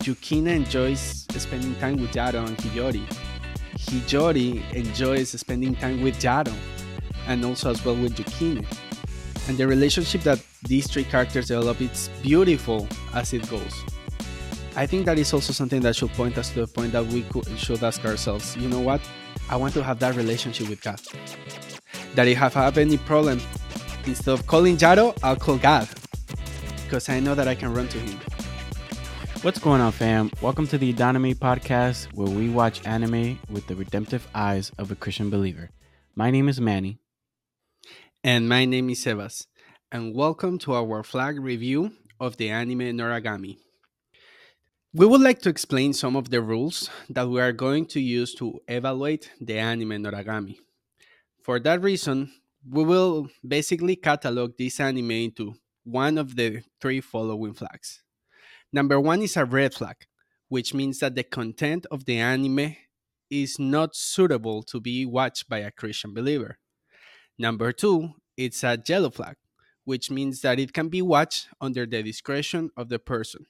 Yukine enjoys spending time with Yato and Hiyori. Hiyori enjoys spending time with Yato and also as well with Yukine. And the relationship that these three characters develop it's beautiful as it goes. I think that is also something that should point us to the point that we could, should ask ourselves, you know what? I want to have that relationship with God. That if I have any problem, instead of calling Yato, I'll call God. Because I know that I can run to him. What's going on, fam? Welcome to the Adonime podcast, where we watch anime with the redemptive eyes of a Christian believer. My name is Manny. And my name is Sebas. And welcome to our flag review of the anime Noragami. We would like to explain some of the rules that we are going to use to evaluate the anime Noragami. For that reason, we will basically catalog this anime into one of the three following flags. Number one is a red flag, which means that the content of the anime is not suitable to be watched by a Christian believer. Number two, it's a yellow flag, which means that it can be watched under the discretion of the person.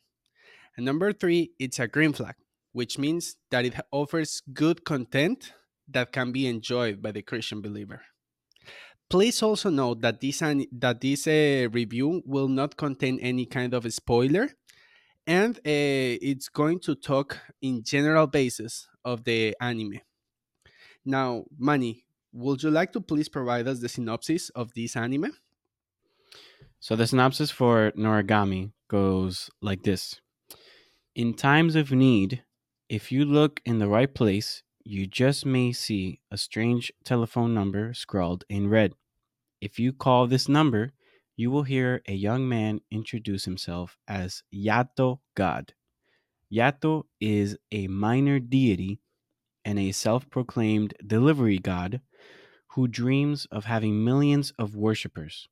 And number three, it's a green flag, which means that it offers good content that can be enjoyed by the Christian believer. Please also note that this that this uh, review will not contain any kind of spoiler, and uh, it's going to talk in general basis of the anime. Now, Manny, would you like to please provide us the synopsis of this anime? So, the synopsis for Noragami goes like this In times of need, if you look in the right place, you just may see a strange telephone number scrawled in red. If you call this number, you will hear a young man introduce himself as Yato God. Yato is a minor deity and a self proclaimed delivery god who dreams of having millions of worshippers.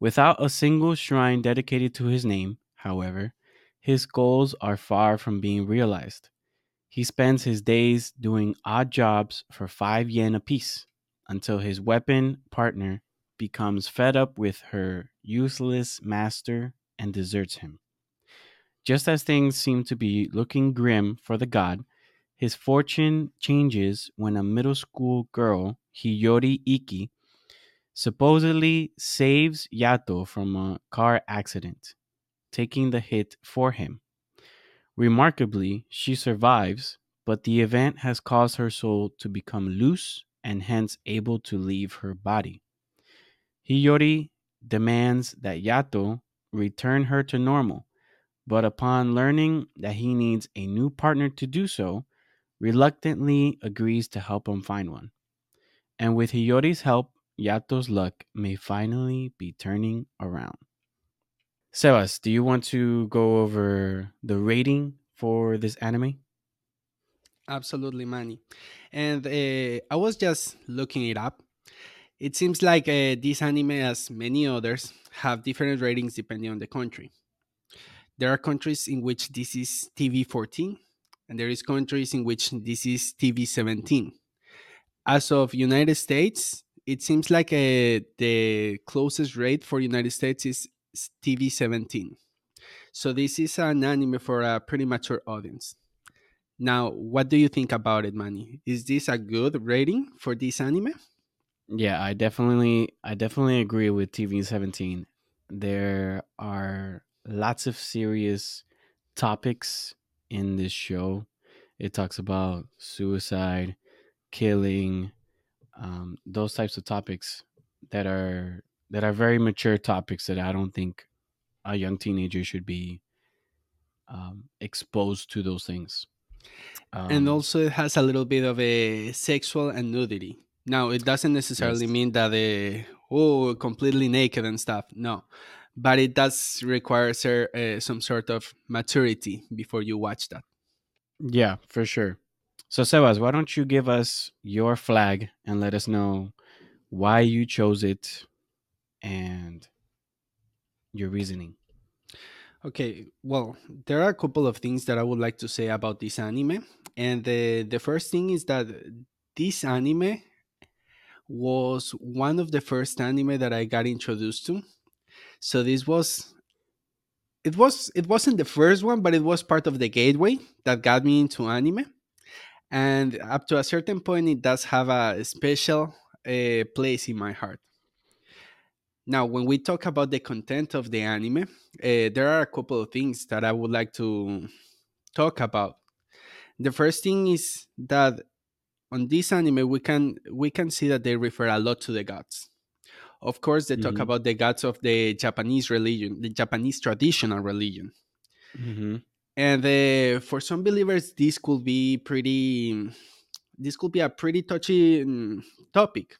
Without a single shrine dedicated to his name, however, his goals are far from being realized. He spends his days doing odd jobs for five yen apiece until his weapon partner becomes fed up with her useless master and deserts him. Just as things seem to be looking grim for the god, his fortune changes when a middle school girl, Hiyori Iki, supposedly saves Yato from a car accident, taking the hit for him. Remarkably, she survives, but the event has caused her soul to become loose and hence able to leave her body. Hiyori demands that Yato return her to normal, but upon learning that he needs a new partner to do so, reluctantly agrees to help him find one. And with Hiyori's help, Yato's luck may finally be turning around. Sebas, do you want to go over the rating for this anime? Absolutely, Manny. And uh, I was just looking it up. It seems like uh, this anime, as many others, have different ratings depending on the country. There are countries in which this is TV 14, and there is countries in which this is TV 17. As of United States, it seems like uh, the closest rate for United States is TV 17. So this is an anime for a pretty mature audience. Now, what do you think about it, Manny? Is this a good rating for this anime? Yeah, I definitely I definitely agree with TV 17. There are lots of serious topics in this show. It talks about suicide, killing, um, those types of topics that are that are very mature topics that I don't think a young teenager should be um, exposed to those things. Um, and also, it has a little bit of a sexual and nudity. Now, it doesn't necessarily yes. mean that they oh completely naked and stuff. No, but it does require uh, some sort of maturity before you watch that. Yeah, for sure. So, Sebas, why don't you give us your flag and let us know why you chose it and your reasoning? Okay, well, there are a couple of things that I would like to say about this anime. And the, the first thing is that this anime was one of the first anime that I got introduced to. So this was it was it wasn't the first one, but it was part of the gateway that got me into anime. And up to a certain point, it does have a special uh, place in my heart. Now, when we talk about the content of the anime, uh, there are a couple of things that I would like to talk about. The first thing is that on this anime we can we can see that they refer a lot to the gods. Of course, they talk hmm about the gods of the Japanese religion, the Japanese traditional religion, hmm and uh, for some believers, this could be pretty. This could be a pretty touchy mm, topic.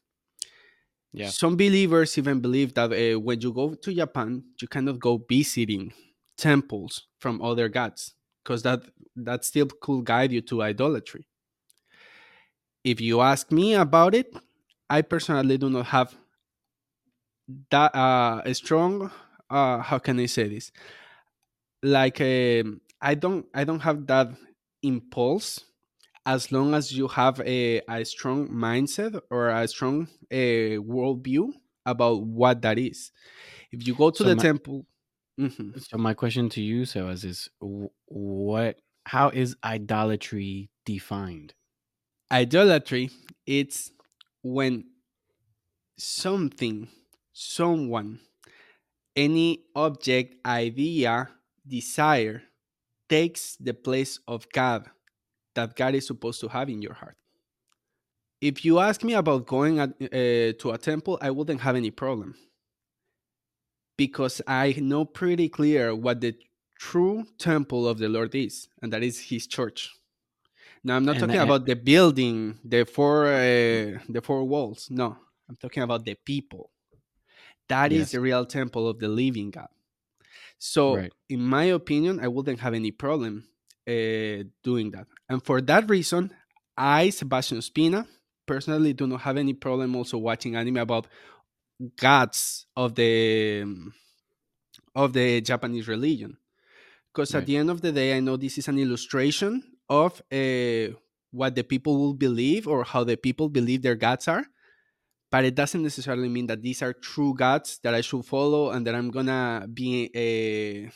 Yeah. Some believers even believe that uh, when you go to Japan, you cannot go visiting temples from other gods because that that still could guide you to idolatry. If you ask me about it, I personally do not have that uh, a strong. Uh, how can I say this? Like um, I don't I don't have that impulse as long as you have a, a strong mindset or a strong uh, worldview about what that is. If you go to So the my temple, mhm. so my question to you, Sebas, is wh- what? How is idolatry defined? Idolatry, it's when something, someone, any object, idea, desire takes the place of God that God is supposed to have in your heart. If you ask me about going at, uh, to a temple, I wouldn't have any problem because I know pretty clear what the true temple of the Lord is, and that is His church. Now, I'm not And talking about the building, the four, uh, the four walls. No, I'm talking about the people. That is yes, the real temple of the living God. So, right. in my opinion, I wouldn't have any problem uh, doing that. And for that reason, I, Sebastian Spina, personally do not have any problem also watching anime about gods of the of the Japanese religion. Because at the end of the day, I know this is an illustration of uh, what the people will believe or how the people believe their gods are. But it doesn't necessarily mean that these are true gods that I should follow and that I'm gonna be uh,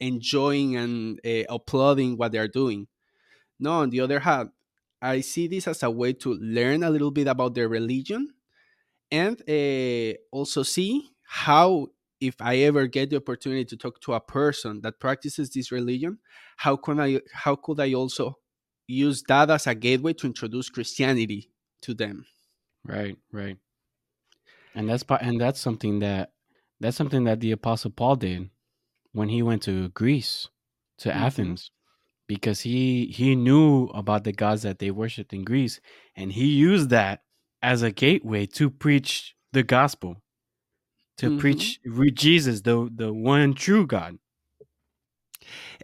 enjoying and uh, applauding what they're doing. No, on the other hand, I see this as a way to learn a little bit about their religion and uh, also see how, if I ever get the opportunity to talk to a person that practices this religion, how can I, how could I also use that as a gateway to introduce Christianity to them? Right. Right. And that's part. And that's something that that's something that the Apostle Paul did when he went to Greece, to hmm Athens, because he he knew about the gods that they worshipped in Greece, and he used that as a gateway to preach the gospel, to hmm preach re- Jesus, the the one true God.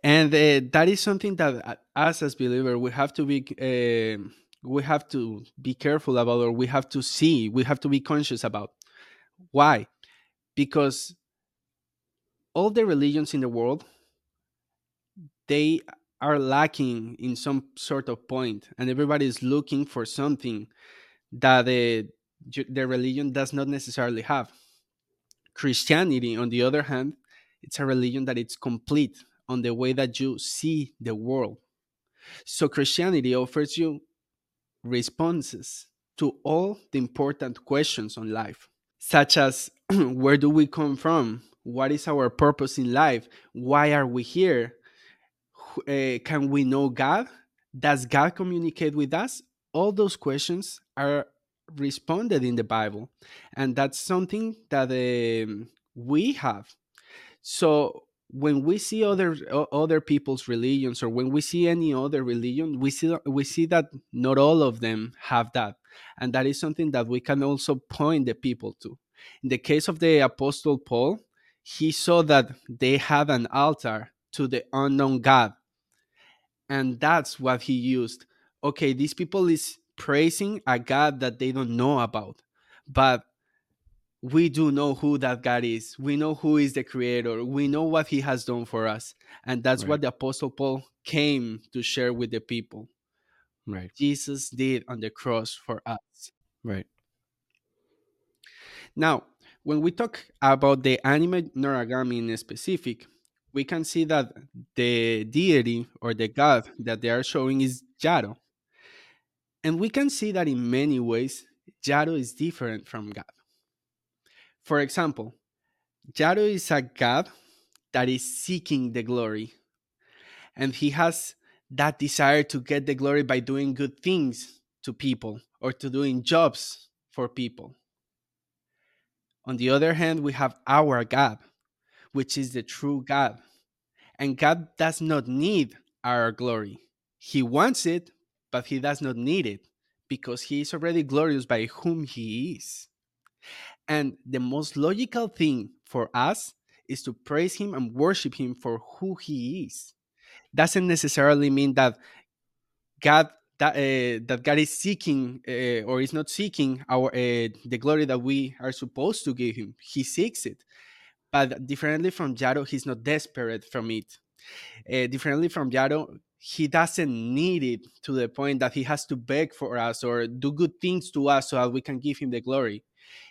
And uh, that is something that uh, us as believers we have to be. Uh, we have to be careful about or we have to see we have to be conscious about why because all the religions in the world they are lacking in some sort of point and everybody is looking for something that the, the religion does not necessarily have christianity on the other hand it's a religion that it's complete on the way that you see the world so christianity offers you responses to all the important questions on life such as where do we come from what is our purpose in life why are we here uh, can we know God? Does God communicate with us? All those questions are responded in the Bible, and that's something that um, we have. So when we see other other people's religions, or when we see any other religion, we see we see that not all of them have that, and that is something that we can also point the people to. In the case of the Apostle Paul, he saw that they had an altar to the unknown God and that's what he used okay these people is praising a god that they don't know about but we do know who that god is we know who is the creator we know what he has done for us and that's what the apostle paul came to share with the people Right. jesus did on the cross for us Right. now when we talk about the anime noragami in specific we can see that the deity or the god that they are showing is Yato. And we can see that in many ways, Yato is different from God. For example, Yato is a god that is seeking the glory, and he has that desire to get the glory by doing good things to people or to doing jobs for people. On the other hand, we have our God, which is the true God. And God does not need our glory. He wants it, but he does not need it because he is already glorious by whom he is. And the most logical thing for us is to praise him and worship him for who he is. Doesn't necessarily mean that God that uh, that God is seeking uh, or is not seeking our uh, the glory that we are supposed to give him. He seeks it, but differently from Yato, he's not desperate from it. Differently from Yato, he doesn't need it to the point that he has to beg for us or do good things to us so that we can give him the glory.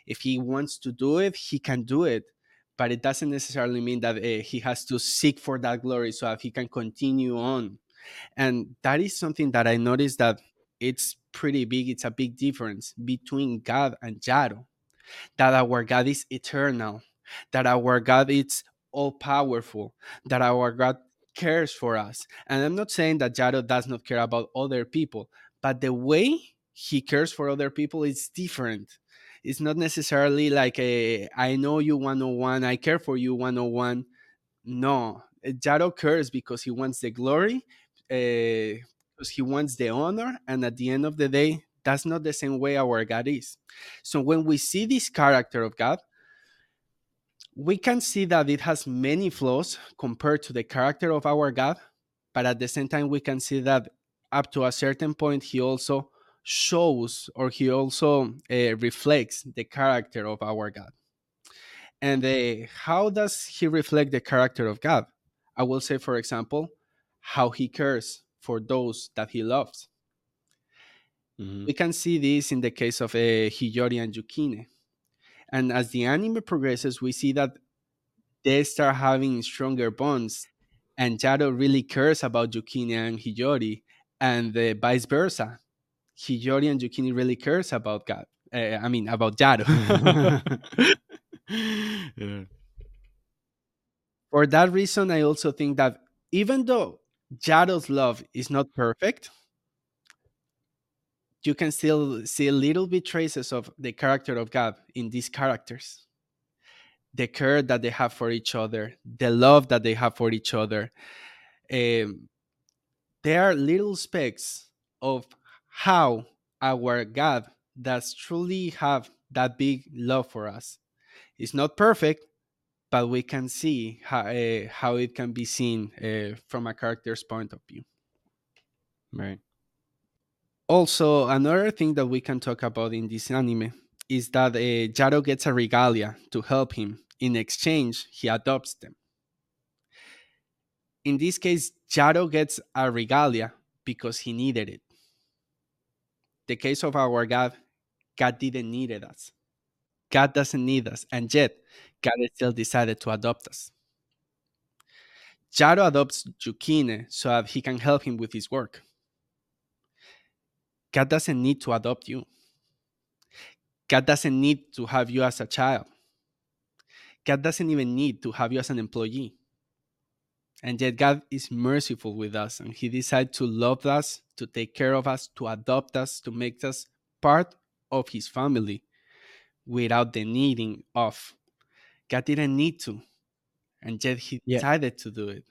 If he wants to do it, he can do it, but it doesn't necessarily mean that uh, he has to seek for that glory so that he can continue on. And that is something that I noticed that it's pretty big. It's a big difference between God and Yato. That our God is eternal, that our God is all powerful, that our God cares for us. And I'm not saying that Yato does not care about other people, but the way he cares for other people is different. It's not necessarily like a I know you 101, I care for you 101. No, Yato cares because he wants the glory, uh, because he wants the honor, and at the end of the day, that's not the same way our God is. So when we see this character of God, we can see that it has many flaws compared to the character of our God, but at the same time, we can see that up to a certain point, he also shows or he also uh, reflects the character of our God. And uh, how does he reflect the character of God? I will say, for example, how he cares for those that he loves. Mhm. We can see this in the case of uh, Hiyori and Yukine. And as the anime progresses, we see that they start having stronger bonds. And Yato really cares about Yukine and Hiyori, and uh, vice versa. Hiyori and Yukine really cares about God. Uh, I mean, about yeah. For that reason, I also think that even though Yato's love is not perfect, you can still see a little bit traces of the character of God in these characters. The care that they have for each other, the love that they have for each other. Um, there are little specks of how our God does truly have that big love for us. It's not perfect, but we can see how, uh, how it can be seen uh, from a character's point of view. Right. Also, another thing that we can talk about in this anime is that uh, Yato gets a regalia to help him. In exchange, he adopts them. In this case, Yato gets a regalia because he needed it. The case of our God, God didn't need us. God doesn't need us, and yet God still decided to adopt us. Yato adopts Yukine so that he can help him with his work. God doesn't need to adopt you. God doesn't need to have you as a child. God doesn't even need to have you as an employee. And yet, God is merciful with us, and He decided to love us, to take care of us, to adopt us, to make us part of His family without the needing of. God didn't need to, and yet He Yeah. decided to do it.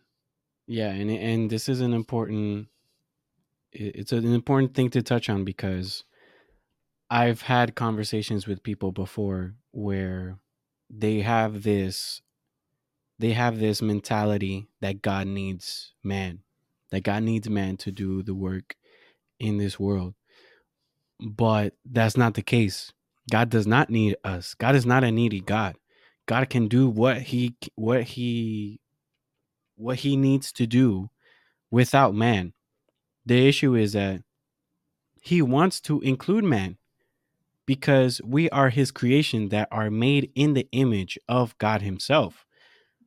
Yeah, and and this is an important it's an important thing to touch on because I've had conversations with people before where they have this they have this mentality that God needs man. That God needs man to do the work in this world. But that's not the case. God does not need us. God is not a needy God. God can do what he what he what he needs to do without man. The issue is that he wants to include man because we are his creation that are made in the image of God himself.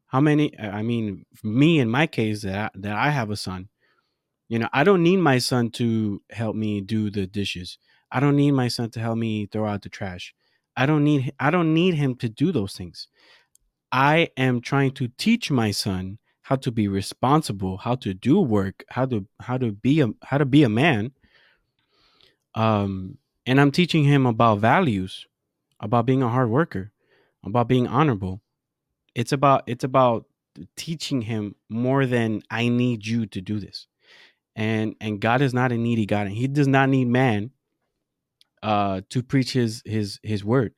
How many? I mean, me in my case that I, that I have a son. You know, I don't need my son to help me do the dishes. I don't need my son to help me throw out the trash. I don't need I don't need him to do those things. I am trying to teach my son how to be responsible, how to do work, how to how to be a how to be a man. Um and I'm teaching him about values, about being a hard worker, about being honorable. It's about it's about teaching him more than I need you to do this. And and God is not a needy God and he does not need man uh to preach his his his word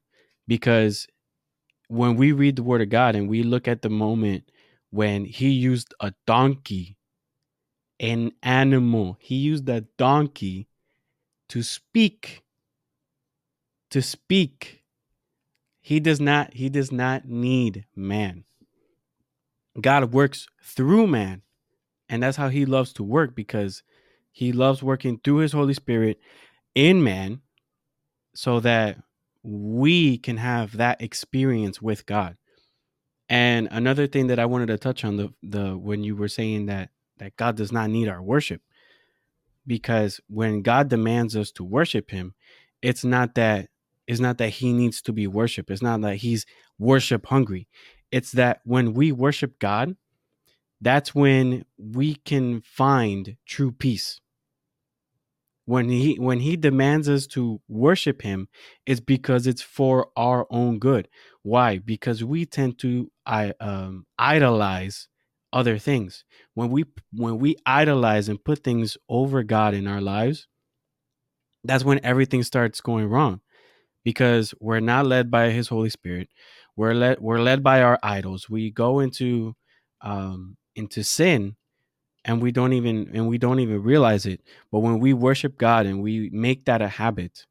because when we read the word of God and we look at the moment when he used a donkey, an animal, he used a donkey to speak. To speak. He does not he does not need man. God works through man. And that's how he loves to work because he loves working through his Holy Spirit in man so that we can have that experience with God. And another thing that I wanted to touch on the the when you were saying that that God does not need our worship because when God demands us to worship him, it's not that it's not that he needs to be worshiped. It's not that he's worship hungry. It's that when we worship God, that's when we can find true peace when he when he demands us to worship him it's because it's for our own good. Why? Because we tend to i um idolize other things. When we when we idolize and put things over god in our lives that's when everything starts going wrong. Because we're not led by his holy spirit. We're led we're led by our idols. We go into um into sin and we don't even and we don't even realize it but when we worship god and we make that a habit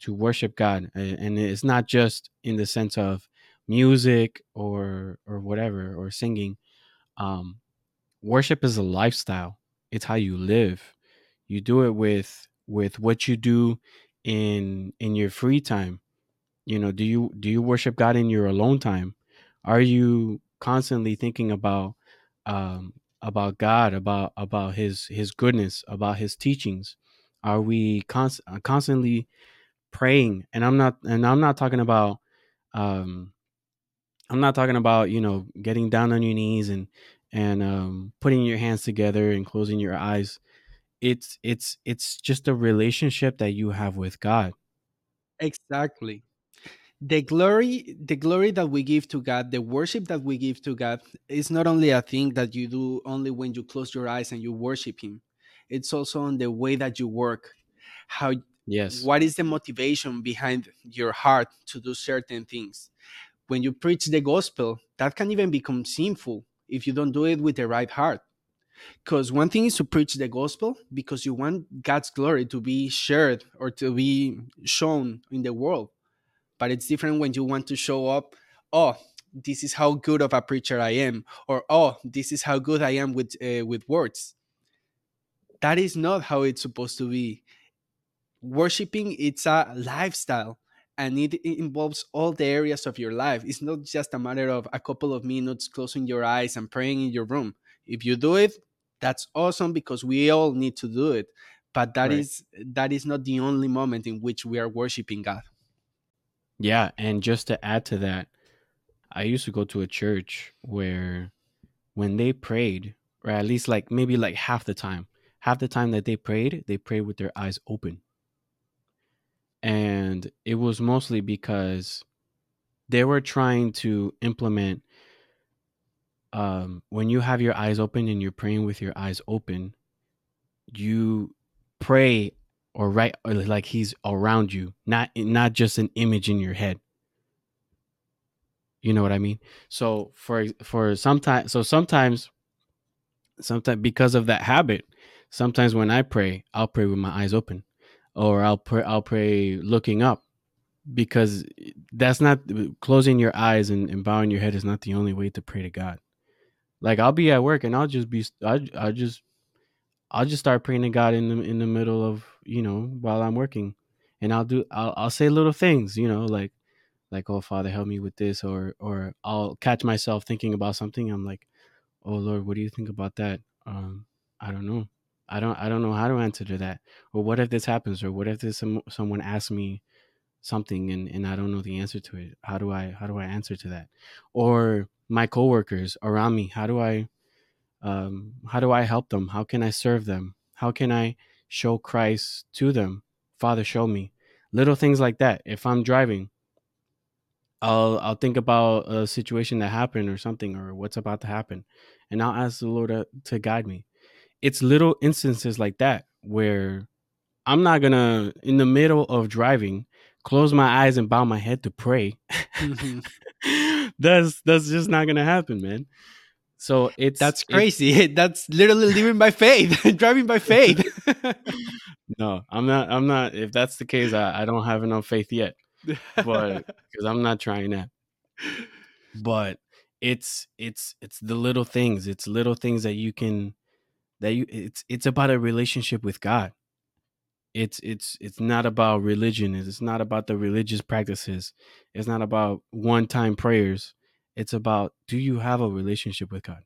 to worship god and it's not just in the sense of music or or whatever or singing um worship is a lifestyle. It's how you live. You do it with with what you do in in your free time. You know do you do you worship god in your alone time? Are you constantly thinking about um about god about about his his goodness about his teachings? Are we const- uh, constantly praying? And i'm not and i'm not talking about um i'm not talking about you know getting down on your knees and and um putting your hands together and closing your eyes. It's it's it's just a relationship that you have with god. Exactly. The glory the glory that we give to god the worship that we give to god is not only a thing that you do only when you close your eyes and you worship him. It's also on the way that you work. How yes. what is the motivation behind your heart to do certain things? When you preach the gospel that can even become sinful if you don't do it with the right heart. Because one thing is to preach the gospel because you want god's glory to be shared or to be shown in the world but it's different when you want to show up oh this is how good of a preacher i am or oh this is how good i am with uh, with words. That is not how it's supposed to be. Worshiping it's a lifestyle and it, involves all the areas of your life. It's not just a matter of a couple of minutes closing your eyes and praying in your room. If you do it that's awesome because we all need to do it but that right. is that is not the only moment in which we are worshiping god yeah and just to add to that i used to go to a church where when they prayed or at least like maybe like half the time half the time that they prayed they prayed with their eyes open. And it was mostly because they were trying to implement um, when you have your eyes open and you're praying with your eyes open you pray or right or like he's around you not not just an image in your head. You know what i mean? So for for sometimes so sometimes sometimes because of that habit sometimes when i pray i'll pray with my eyes open or i'll pray i'll pray looking up because that's not closing your eyes and, and bowing your head is not the only way to pray to god. Like i'll be at work and i'll just be i i just i'll just start praying to god in the in the middle of you know while i'm working. And i'll do i'll, I'll say little things you know like like oh father help me with this or or i'll catch myself thinking about something. I'm like oh lord what do you think about that? Um i don't know. I don't i don't know how to answer to that. Or what if this happens? Or what if this some, someone asks me something and, and i don't know the answer to it? How do i how do i answer to that? Or my coworkers around me how do i um how do i help them? How can i serve them? How can i show christ to them father show me little things like that if i'm driving I'll I'll think about a situation that happened or something or what's about to happen, and I'll ask the Lord to, to guide me. It's little instances like that where I'm not gonna in the middle of driving close my eyes and bow my head to pray. Mhm. that's that's just not gonna happen, man. So it's That's crazy. That's literally living by faith, driving by faith. no, I'm not. I'm not. If that's the case, I, I don't have enough faith yet, but because I'm not trying that. but it's it's it's the little things it's little things that you can that you it's it's about a relationship with god it's it's it's not about religion it's not about the religious practices it's not about one time prayers it's about do you have a relationship with god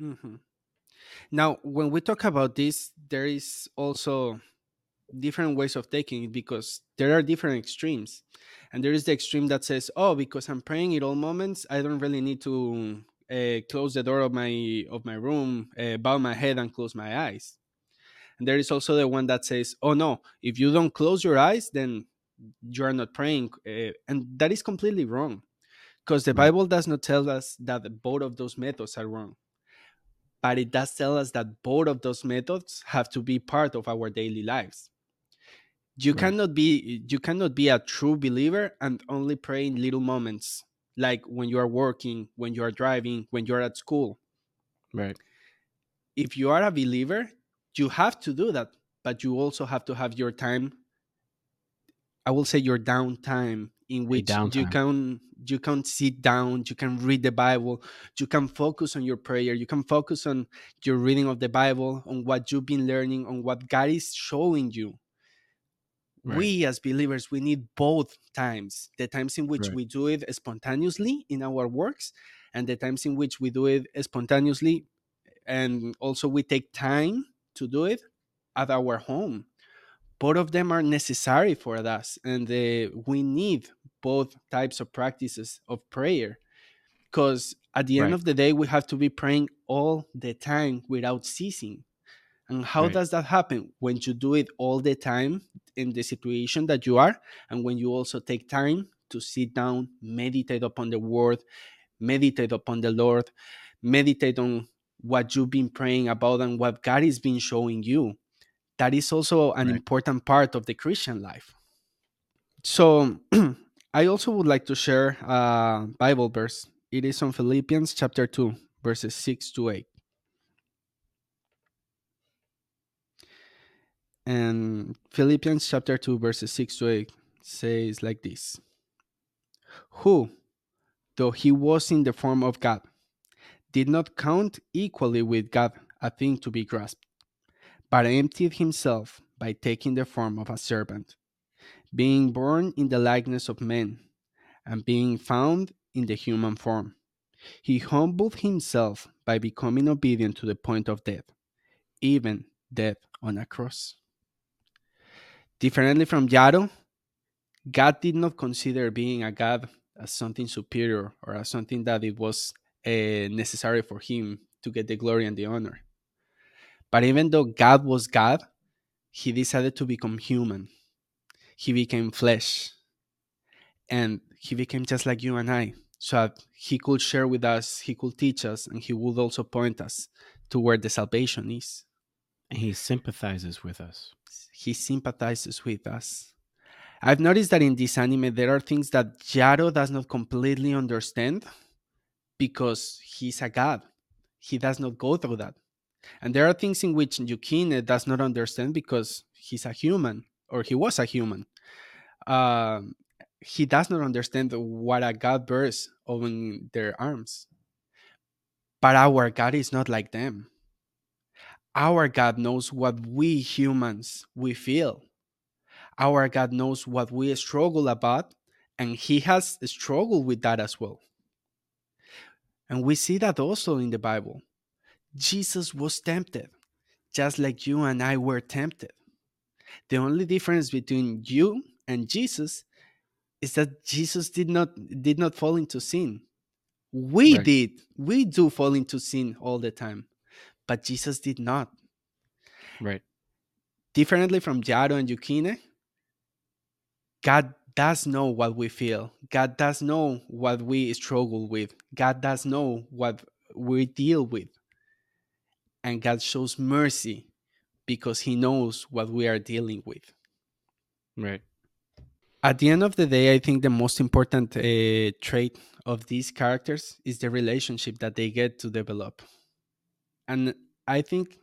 Mhm. Now, when we talk about this, there is also different ways of taking it because there are different extremes. And there is the extreme that says, "Oh, because I'm praying at all moments, I don't really need to uh, close the door of my of my room, uh, bow my head, and close my eyes." And there is also the one that says, "Oh no, if you don't close your eyes, then you are not praying," uh, and that is completely wrong because the mm. Bible does not tell us that both of those methods are wrong but it does tell us that both of those methods have to be part of our daily lives. You Right. cannot be you cannot be a true believer and only pray in little moments like when you are working when you are driving when you are at school. Right. If you are a believer you have to do that but you also have to have your time i will say your downtime in which you can you can sit down you can read the bible you can focus on your prayer you can focus on your reading of the bible on what you've been learning on what god is showing you. Right. we as believers we need both times the times in which Right. we do it spontaneously in our works and the times in which we do it spontaneously and also we take time to do it at our home. Both of them are necessary for us and uh, we need both types of practices of prayer because at the end Right. of the day we have to be praying all the time without ceasing and how Right. does that happen when you do it all the time in the situation that you are and when you also take time to sit down meditate upon the word meditate upon the lord meditate on what you've been praying about and what god has been showing you that is also an Right. important part of the Christian life. So, I also would like to share a Bible verse. It is on Philippians chapter 2, verses 6 to 8. And Philippians chapter 2, verses 6 to 8 says like this Who, though he was in the form of God, did not count equally with God a thing to be grasped, but emptied himself by taking the form of a servant, being born in the likeness of men, and being found in the human form. He humbled himself by becoming obedient to the point of death, even death on a cross. Differently from Yato, God did not consider being a God as something superior or as something that it was uh, necessary for him to get the glory and the honor. But even though God was God, he decided to become human. He became flesh. And he became just like you and I. So that he could share with us, he could teach us, and he would also point us to where the salvation is. and he sympathizes with us He sympathizes with us. I've noticed that in this anime, there are things that Yato does not completely understand because he's a god. He does not go through that. And there are things in which Yukine does not understand because he's a human or he was a human. Um, he does not understand what a god bears on their arms. But our God is not like them. Our God knows what we humans we feel. Our God knows what we struggle about and he has struggled with that as well. And we see that also in the Bible. Jesus was tempted, just like you and I were tempted. The only difference between you and Jesus is that Jesus did not did not fall into sin. We Right. did. We do fall into sin all the time, but Jesus did not. Right. Differently from Yato and Yukine, God does know what we feel. God does know what we struggle with. God does know what we deal with. And God shows mercy because he knows what we are dealing with. Right. At the end of the day, I think the most important uh, trait of these characters is the relationship that they get to develop. And I think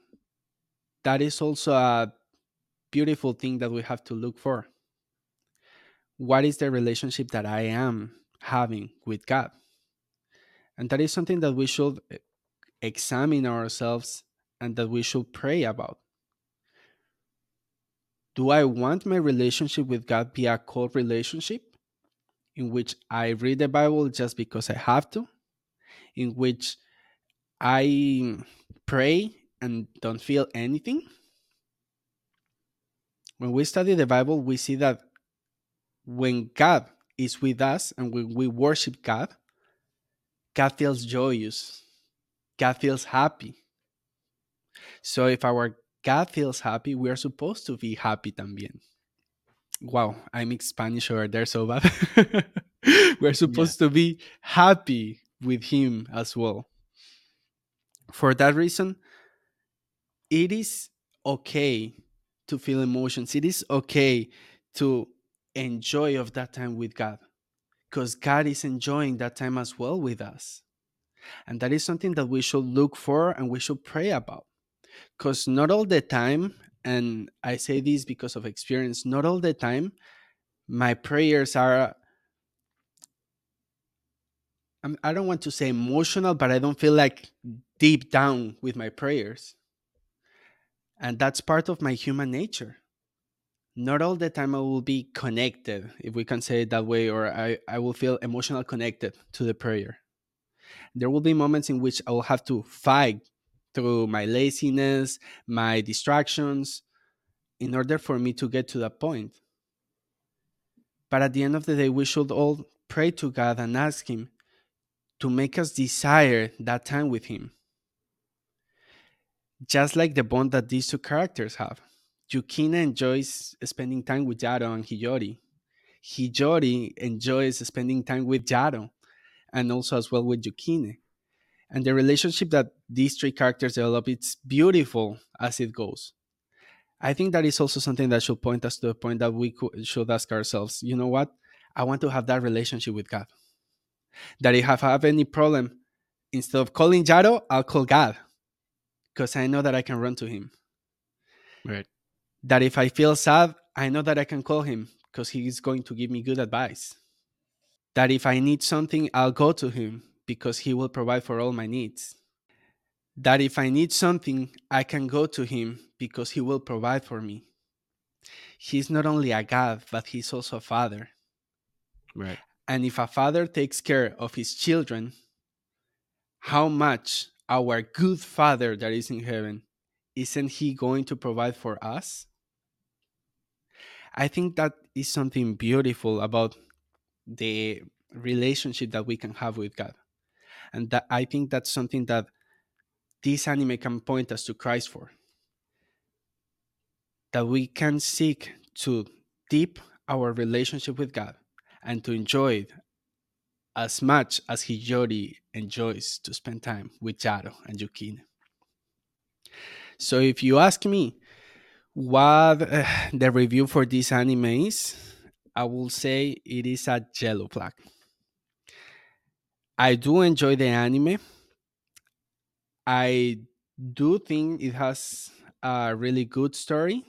that is also a beautiful thing that we have to look for. What is the relationship that I am having with God? And that is something that we should eh, examine ourselves and that we should pray about. Do I want my relationship with God be a cold relationship in which I read the Bible just because I have to, in which I pray and don't feel anything? When we study the Bible, we see that when God is with us and when we worship God, God feels joyous. God feels happy. So if our God feels happy, we are supposed to be happy también. Wow, I mixed Spanish over there so bad. We're Yeah. supposed to be happy with Him as well. For that reason, it is okay to feel emotions. It is okay to enjoy of that time with God because God is enjoying that time as well with us. And that is something that we should look for and we should pray about. Because not all the time, and I say this because of experience, not all the time my prayers are I don't want to say emotional, but I don't feel like deep down with my prayers. And that's part of my human nature. Not all the time I will be connected, if we can say it that way, or I, I will feel emotional connected to the prayer. There will be moments in which I will have to fight through my laziness, my distractions, in order for me to get to that point. But at the end of the day, we should all pray to God and ask Him to make us desire that time with Him just like the bond that these two characters have. Yukine enjoys spending time with Yato and Hiyori. Hiyori enjoys spending time with Yato and also as well with Yukine. And the relationship that these three characters develop, it's beautiful as it goes. I think that is also something that should point us to the point that we could, should ask ourselves, you know what? I want to have that relationship with God. That if I have any problem, instead of calling Yato, I'll call God because I know that I can run to him. Right. that if I feel sad, I know that I can call him because he is going to give me good advice. That if I need something, I'll go to him because he will provide for all my needs. That if I need something, I can go to him because he will provide for me. He's not only a God, but he's also a father. Right. And if a father takes care of his children, how much our good father that is in heaven isn't he going to provide for us? I think that is something beautiful about the relationship that we can have with God. And that I think that's something that this anime can point us to Christ for. That we can seek to deep our relationship with God and to enjoy it as much as Hiyori enjoys to spend time with Yato and Yukine. So if you ask me what uh, the review for this anime is, I will say it is a yellow flag. I do enjoy the anime. I do think it has a really good story.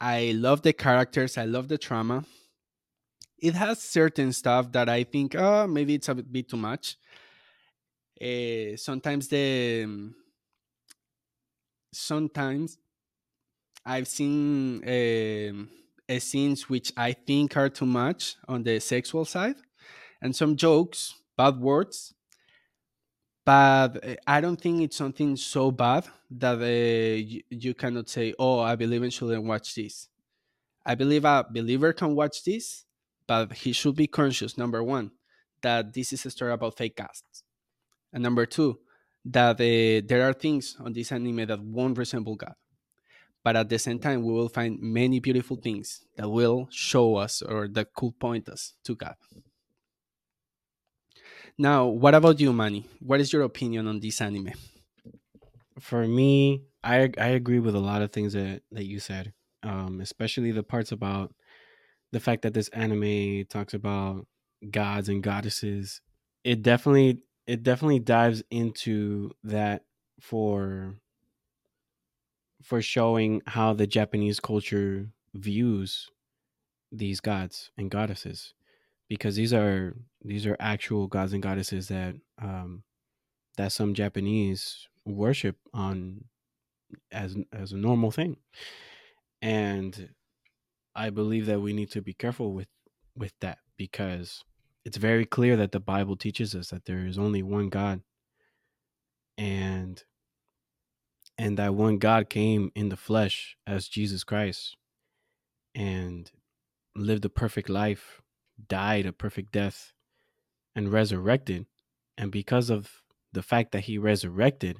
I love the characters, I love the trauma. It has certain stuff that I think, oh, maybe it's a bit too much. Uh, sometimes the um, sometimes I've seen uh, scenes which I think are too much on the sexual side, and some jokes, bad words. But uh, I don't think it's something so bad that uh, you, you cannot say, "Oh, I believe in shouldn't watch this." I believe a believer can watch this, but he should be conscious. Number one, that this is a story about fake casts, and number two, that uh, there are things on this anime that won't resemble God but at the same time we will find many beautiful things that will show us or that could point us to god now what about you manny? What is your opinion on this anime? For me, I I agree with a lot of things that that you said, um, especially the parts about the fact that this anime talks about gods and goddesses. It definitely it definitely dives into that for for showing how the Japanese culture views these gods and goddesses because these are these are actual gods and goddesses that um that some Japanese worship on as as a normal thing. And I believe that we need to be careful with with that because it's very clear that the Bible teaches us that there is only one God and and that one God came in the flesh as Jesus Christ and lived a perfect life, died a perfect death and resurrected. And because of the fact that he resurrected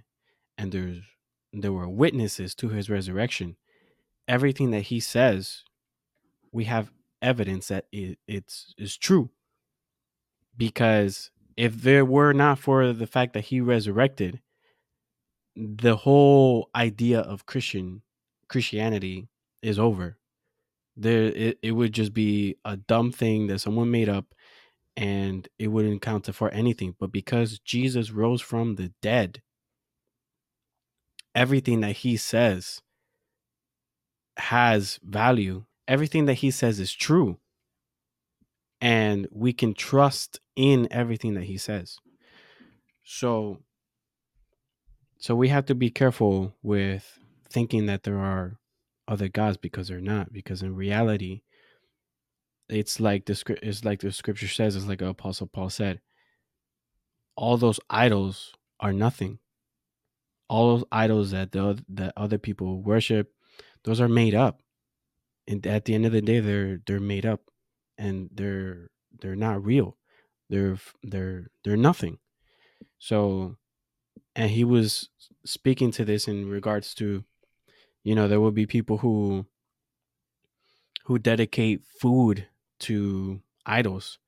and there's there were witnesses to his resurrection, everything that he says, we have evidence that it, it's is true. Because if there were not for the fact that he resurrected, the whole idea of Christian Christianity is over. There it, it would just be a dumb thing that someone made up and it wouldn't count for anything. But because Jesus rose from the dead, everything that he says has value. Everything that he says is true. And we can trust in everything that he says. So so we have to be careful with thinking that there are other gods because they're not because in reality it's like the script it's like the scripture says it's like apostle paul said all those idols are nothing. All those idols that the that other people worship those are made up. And at the end of the day they're they're made up and they're they're not real. They're they're they're nothing. So and he was speaking to this in regards to you know there will be people who who dedicate food to idols.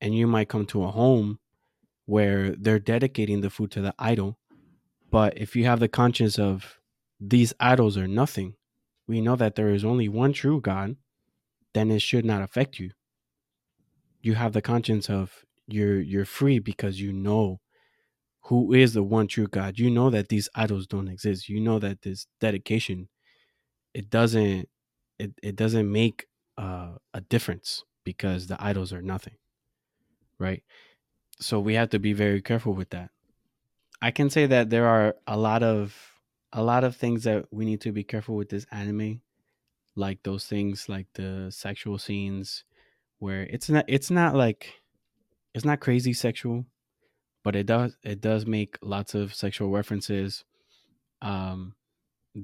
And you might come to a home where they're dedicating the food to the idol but if you have the conscience of these idols are nothing we know that there is only one true god then it should not affect you. You have the conscience of you're you're free because you know who is the one true god. You know that these idols don't exist. You know that this dedication it doesn't it, it doesn't make uh, a difference because the idols are nothing right? So we have to be very careful with that. I can say that there are a lot of a lot of things that we need to be careful with this anime like those things like the sexual scenes where it's not it's not like it's not crazy sexual but it does it does make lots of sexual references um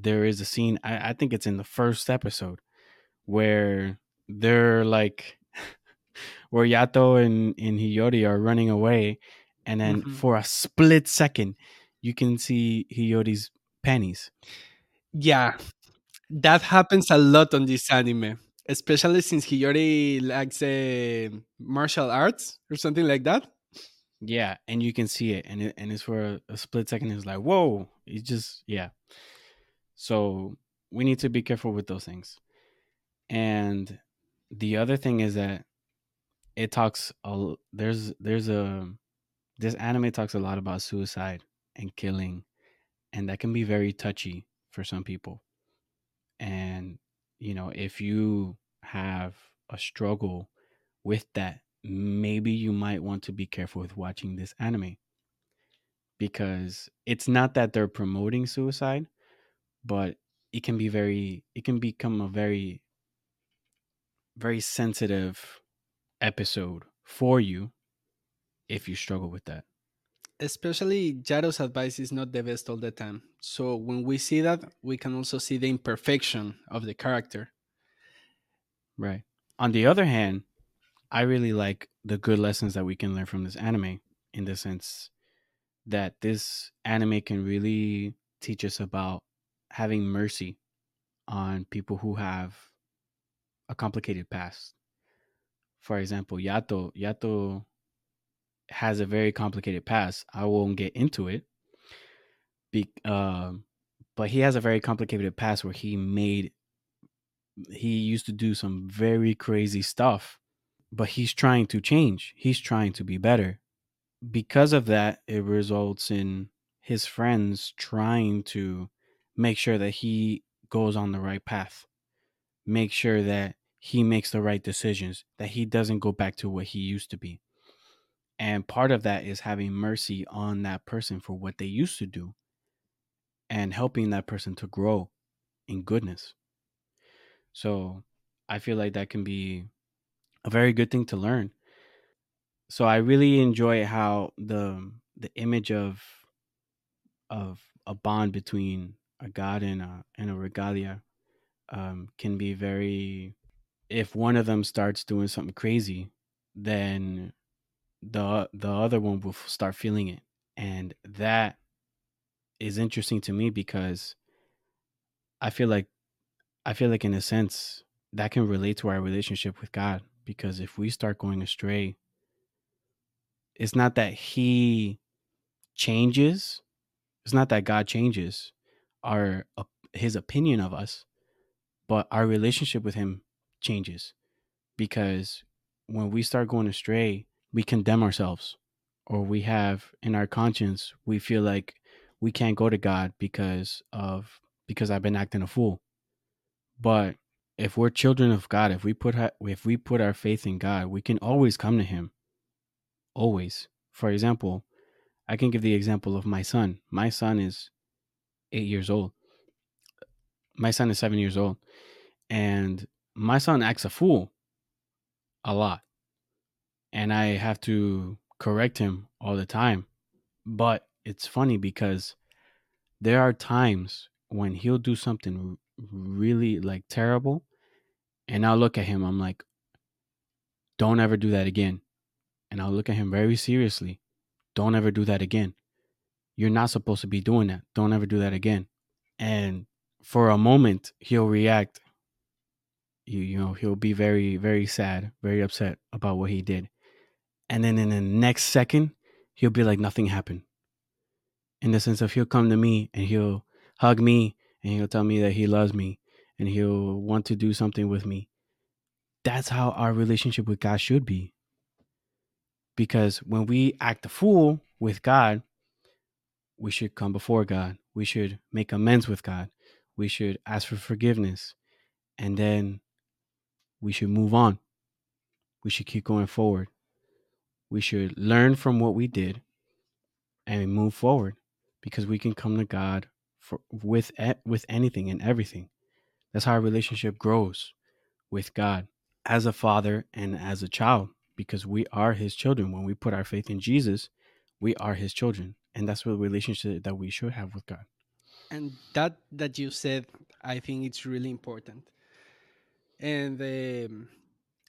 there is a scene I, I think it's in the first episode where they're like where Yato and, and Hiyori are running away and then Mhm. for a split second you can see Hiyori's panties. yeah that happens a lot on this anime especially since hiyori likes uh, martial arts or something like that Yeah, and you can see it and it, and it's for a, a split second it's like, "Whoa." It's just yeah. So we need to be careful with those things. And the other thing is that it talks a, there's there's a this anime talks a lot about suicide and killing and that can be very touchy for some people and you know if you have a struggle with that maybe you might want to be careful with watching this anime because it's not that they're promoting suicide but it can be very it can become a very very sensitive episode for you if you struggle with that. Especially Yato's advice is not the best all the time. So when we see that, we can also see the imperfection of the character. Right. On the other hand, I really like the good lessons that we can learn from this anime in the sense that this anime can really teach us about having mercy on people who have a complicated past. For example, Yato Yato has a very complicated past. I won't get into it. Be, um, but he has a very complicated past where he made he used to do some very crazy stuff, but he's trying to change. He's trying to be better. Because of that, it results in his friends trying to make sure that he goes on the right path. Make sure that he makes the right decisions, that he doesn't go back to what he used to be. And part of that is having mercy on that person for what they used to do and helping that person to grow in goodness. So I feel like that can be a very good thing to learn. So I really enjoy how the the image of of a bond between a god and a and a regalia um, can be very. If one of them starts doing something crazy, then the the other one will start feeling it, and that is interesting to me because I feel like I feel like in a sense that can relate to our relationship with God because if we start going astray, it's not that he changes, it's not that God changes our his opinion of us, but our relationship with him changes because when we start going astray, we condemn ourselves or we have in our conscience we feel like we can't go to God because of because I've been acting a fool. But if we're children of God, if we put if we put our faith in God, we can always come to him. Always. For example, I can give the example of my son. My son is 8 years old. My son is 7 years old. And my son acts a fool a lot. And I have to correct him all the time. But it's funny because there are times when he'll do something really like terrible and I'll look at him I'm like don't ever do that again. And I'll look at him very seriously. Don't ever do that again. You're not supposed to be doing that. Don't ever do that again. And for a moment he'll react. You, you know he'll be very very sad very upset about what he did. And then in the next second he'll be like nothing happened. In the sense of he'll come to me and he'll hug me and he'll tell me that he loves me and he'll want to do something with me. That's how our relationship with god should be. Because when we act a fool with god we should come before god we should make amends with god we should ask for forgiveness and then we should move on. We should keep going forward. We should learn from what we did and move forward because we can come to God for with with anything and everything. That's how our relationship grows with God as a father and as a child because we are his children. When we put our faith in Jesus, we are his children. And that's what relationship that we should have with God. And that that you said, I think it's really important and um,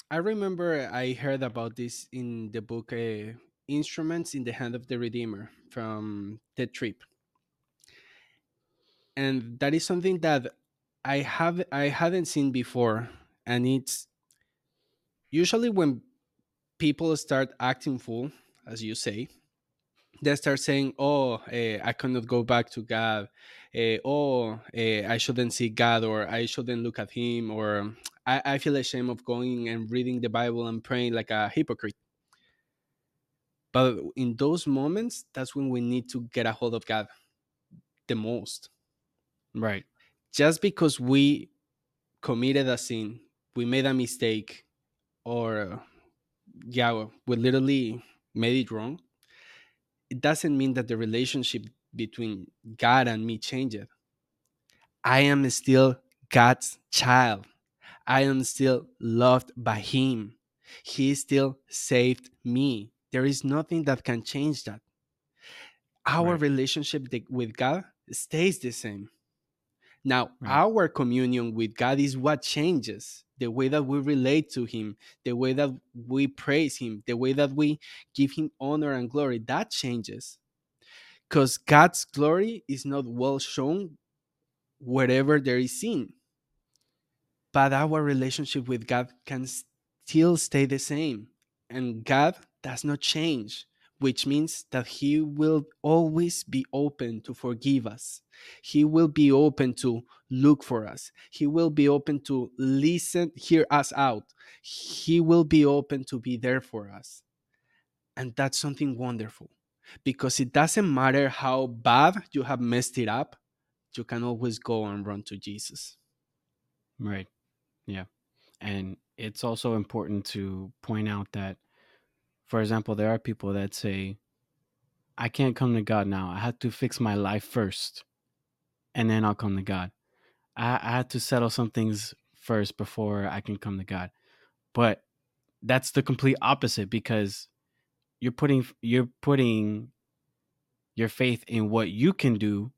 I remember I heard about this in the book uh, Instruments in the Hand of the Redeemer from Tedd Tripp. And that is something that I have I hadn't seen before and it's usually when people start acting fool as you say they start saying, "Oh, uh, I cannot go back to God," uh, "Oh, uh, I shouldn't see God," or "I shouldn't look at Him," or I, "I feel ashamed of going and reading the Bible and praying like a hypocrite." But in those moments, that's when we need to get a hold of God the most. Right. Just because we committed a sin, we made a mistake, or yeah, we literally made it wrong it doesn't mean that the relationship between God and me changed. I am still God's child. I am still loved by Him. He still saved me. There is nothing that can change that. Our Right. relationship with God stays the same. Now, Right. our communion with God is what changes the way that we relate to Him, the way that we praise Him, the way that we give Him honor and glory. That changes because God's glory is not well shown wherever there is sin. But our relationship with God can still stay the same. And God does not change, which means that He will always be open to forgive us. He will be open to look for us. He will be open to listen, hear us out. He will be open to be there for us. And that's something wonderful because it doesn't matter how bad you have messed it up, you can always go and run to Jesus. Right. Yeah. And it's also important to point out that, for example, there are people that say, I can't come to God now. I have to fix my life first and then I'll come to God. I, I had to settle some things first before I can come to God. But that's the complete opposite because you're putting you're putting your faith in what you can do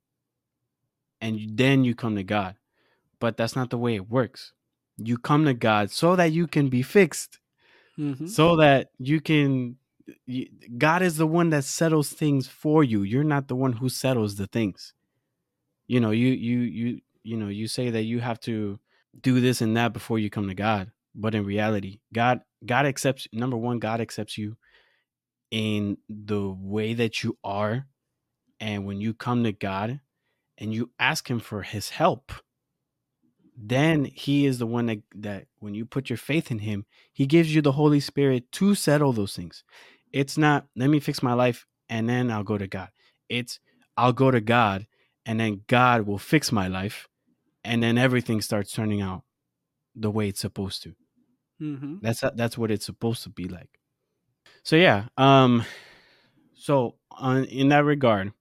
and then you come to God. But that's not the way it works. You come to God so that you can be fixed, Mhm. so that you can. You, God is the one that settles things for you. You're not the one who settles the things. You know, you you you you know, you say that you have to do this and that before you come to God, but in reality, God God accepts number one, God accepts you in the way that you are, and when you come to God and you ask Him for His help, then he is the one that, that when you put your faith in him he gives you the holy spirit to settle those things. It's not let me fix my life and then i'll go to god. It's i'll go to god and then god will fix my life and then everything starts turning out the way it's supposed to. Mhm. that's that's what it's supposed to be like. So yeah um so on in that regard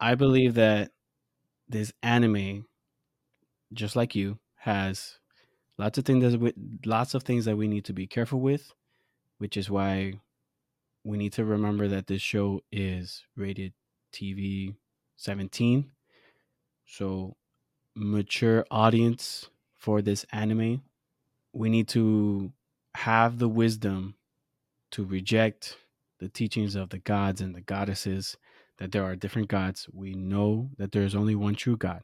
i believe that this anime just like you has lots of things that we, lots of things that we need to be careful with, which is why we need to remember that this show is rated TV 17. So mature audience for this anime. We need to have the wisdom to reject the teachings of the gods and the goddesses that there are different gods. We know that there is only one true God.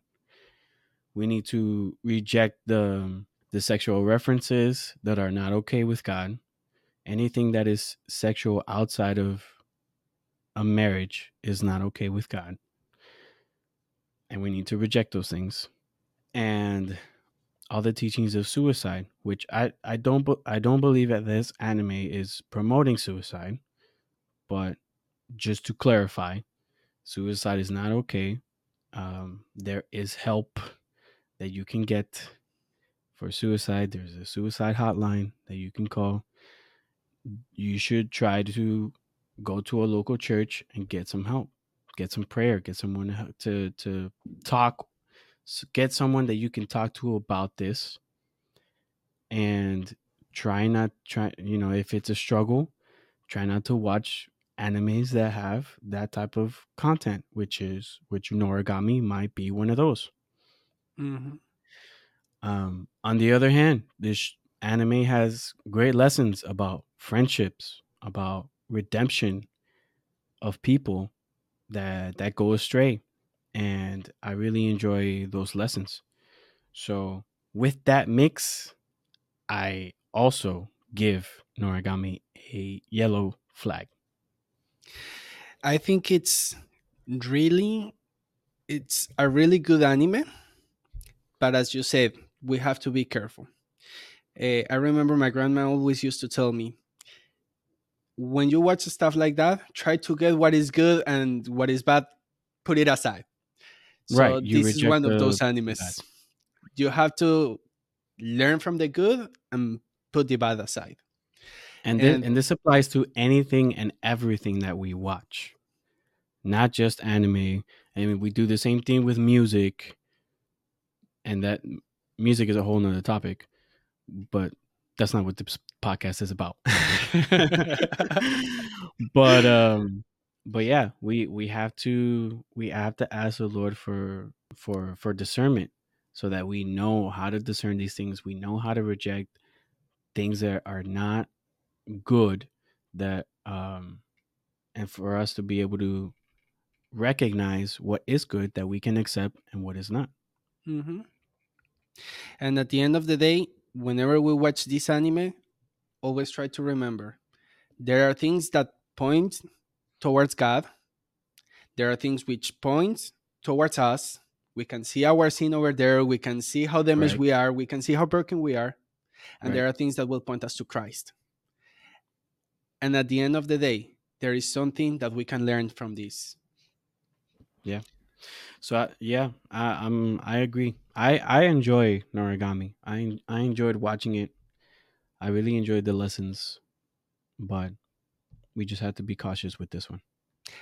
We need to reject the the sexual references that are not okay with God. Anything that is sexual outside of a marriage is not okay with God. And we need to reject those things. And all the teachings of suicide, which I, I don't I don't believe that this anime is promoting suicide, but just to clarify, suicide is not okay. Um, there is help that you can get for suicide. There's a suicide hotline that you can call. You should try to go to a local church and get some help, get some prayer, get someone to to talk, get someone that you can talk to about this, and try not try. You know, if it's a struggle, try not to watch animes that have that type of content, which is which Noragami might be one of those. Mhm. Um, on the other hand, this anime has great lessons about friendships, about redemption of people that that go astray, and I really enjoy those lessons. So, with that mix, I also give Noragami a yellow flag. I think it's really it's a really good anime, but as you said, we have to be careful. Uh, I remember my grandma always used to tell me, when you watch stuff like that, try to get what is good and what is bad, put it aside. So Right, this is one of those bad. You have to learn from the good and put the bad aside. And this, And- and this applies to anything and everything that we watch, not just anime. I mean, we do the same thing with music, and that music is a whole nother topic, but that's not what this podcast is about. but um but yeah, we we have to we have to ask the Lord for for for discernment so that we know how to discern these things. We know how to reject things that are not good that um and for us to be able to recognize what is good that we can accept and what is not. Hmm And at the end of the day, whenever we watch this anime, always try to remember there are things that point towards God. There are things which point towards us. We can see our sin over there. We can see how damaged Right. we are. We can see how broken we are. And Right. there are things that will point us to Christ. And at the end of the day, there is something that we can learn from this. So I, yeah, I, I'm I agree. I I enjoy Noragami. I I enjoyed watching it. I really enjoyed the lessons, but we just have to be cautious with this one.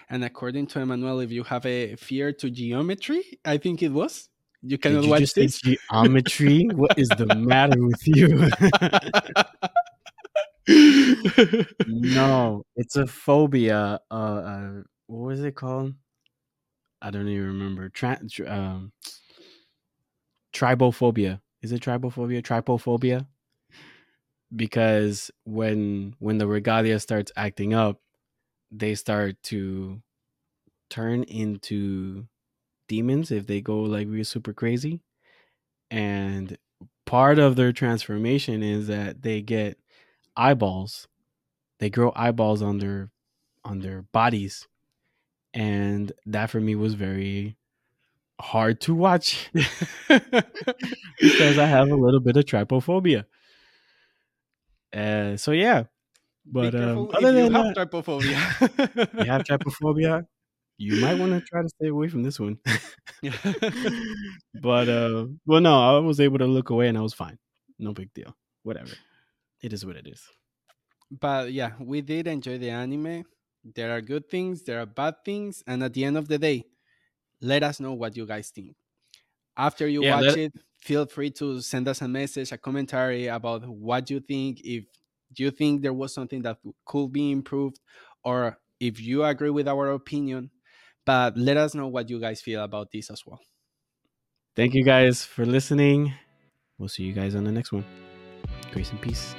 And according to Emmanuel, if you have a fear to geometry, I think it was, you cannot you watch this. geometry? what is the matter with you? no, it's a phobia. Uh, uh, what was it called? I don't even remember. Tra- tr- um, tribophobia. Is it tribophobia? Trypophobia? Because when when the regalia starts acting up, they start to turn into demons if they go like real super crazy. And part of their transformation is that they get eyeballs. They grow eyeballs on their on their bodies. And that for me was very hard to watch because I have a little bit of trypophobia. Uh, so yeah, but um, other you than have that, trypophobia. you have trypophobia, you might want to try to stay away from this one. but uh, well, no, I was able to look away and I was fine. No big deal. Whatever. It is what it is. but yeah, we did enjoy the anime. There are good things, there are bad things, and at the end of the day, let us know what you guys think. After you Yeah, watch it, feel free to send us a message, a commentary about what you think. If you think there was something that could be improved, or if you agree with our opinion, but let us know what you guys feel about this as well. Thank you guys for listening. We'll see you guys on the next one. Grace and peace.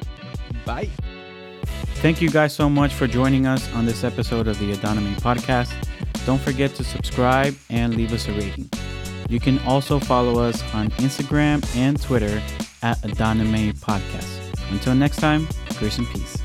Bye. Thank you guys so much for joining us on this episode of the Adonime podcast. Don't forget to subscribe and leave us a rating. You can also follow us on Instagram and Twitter at Adonime Podcast. Until next time, grace and peace.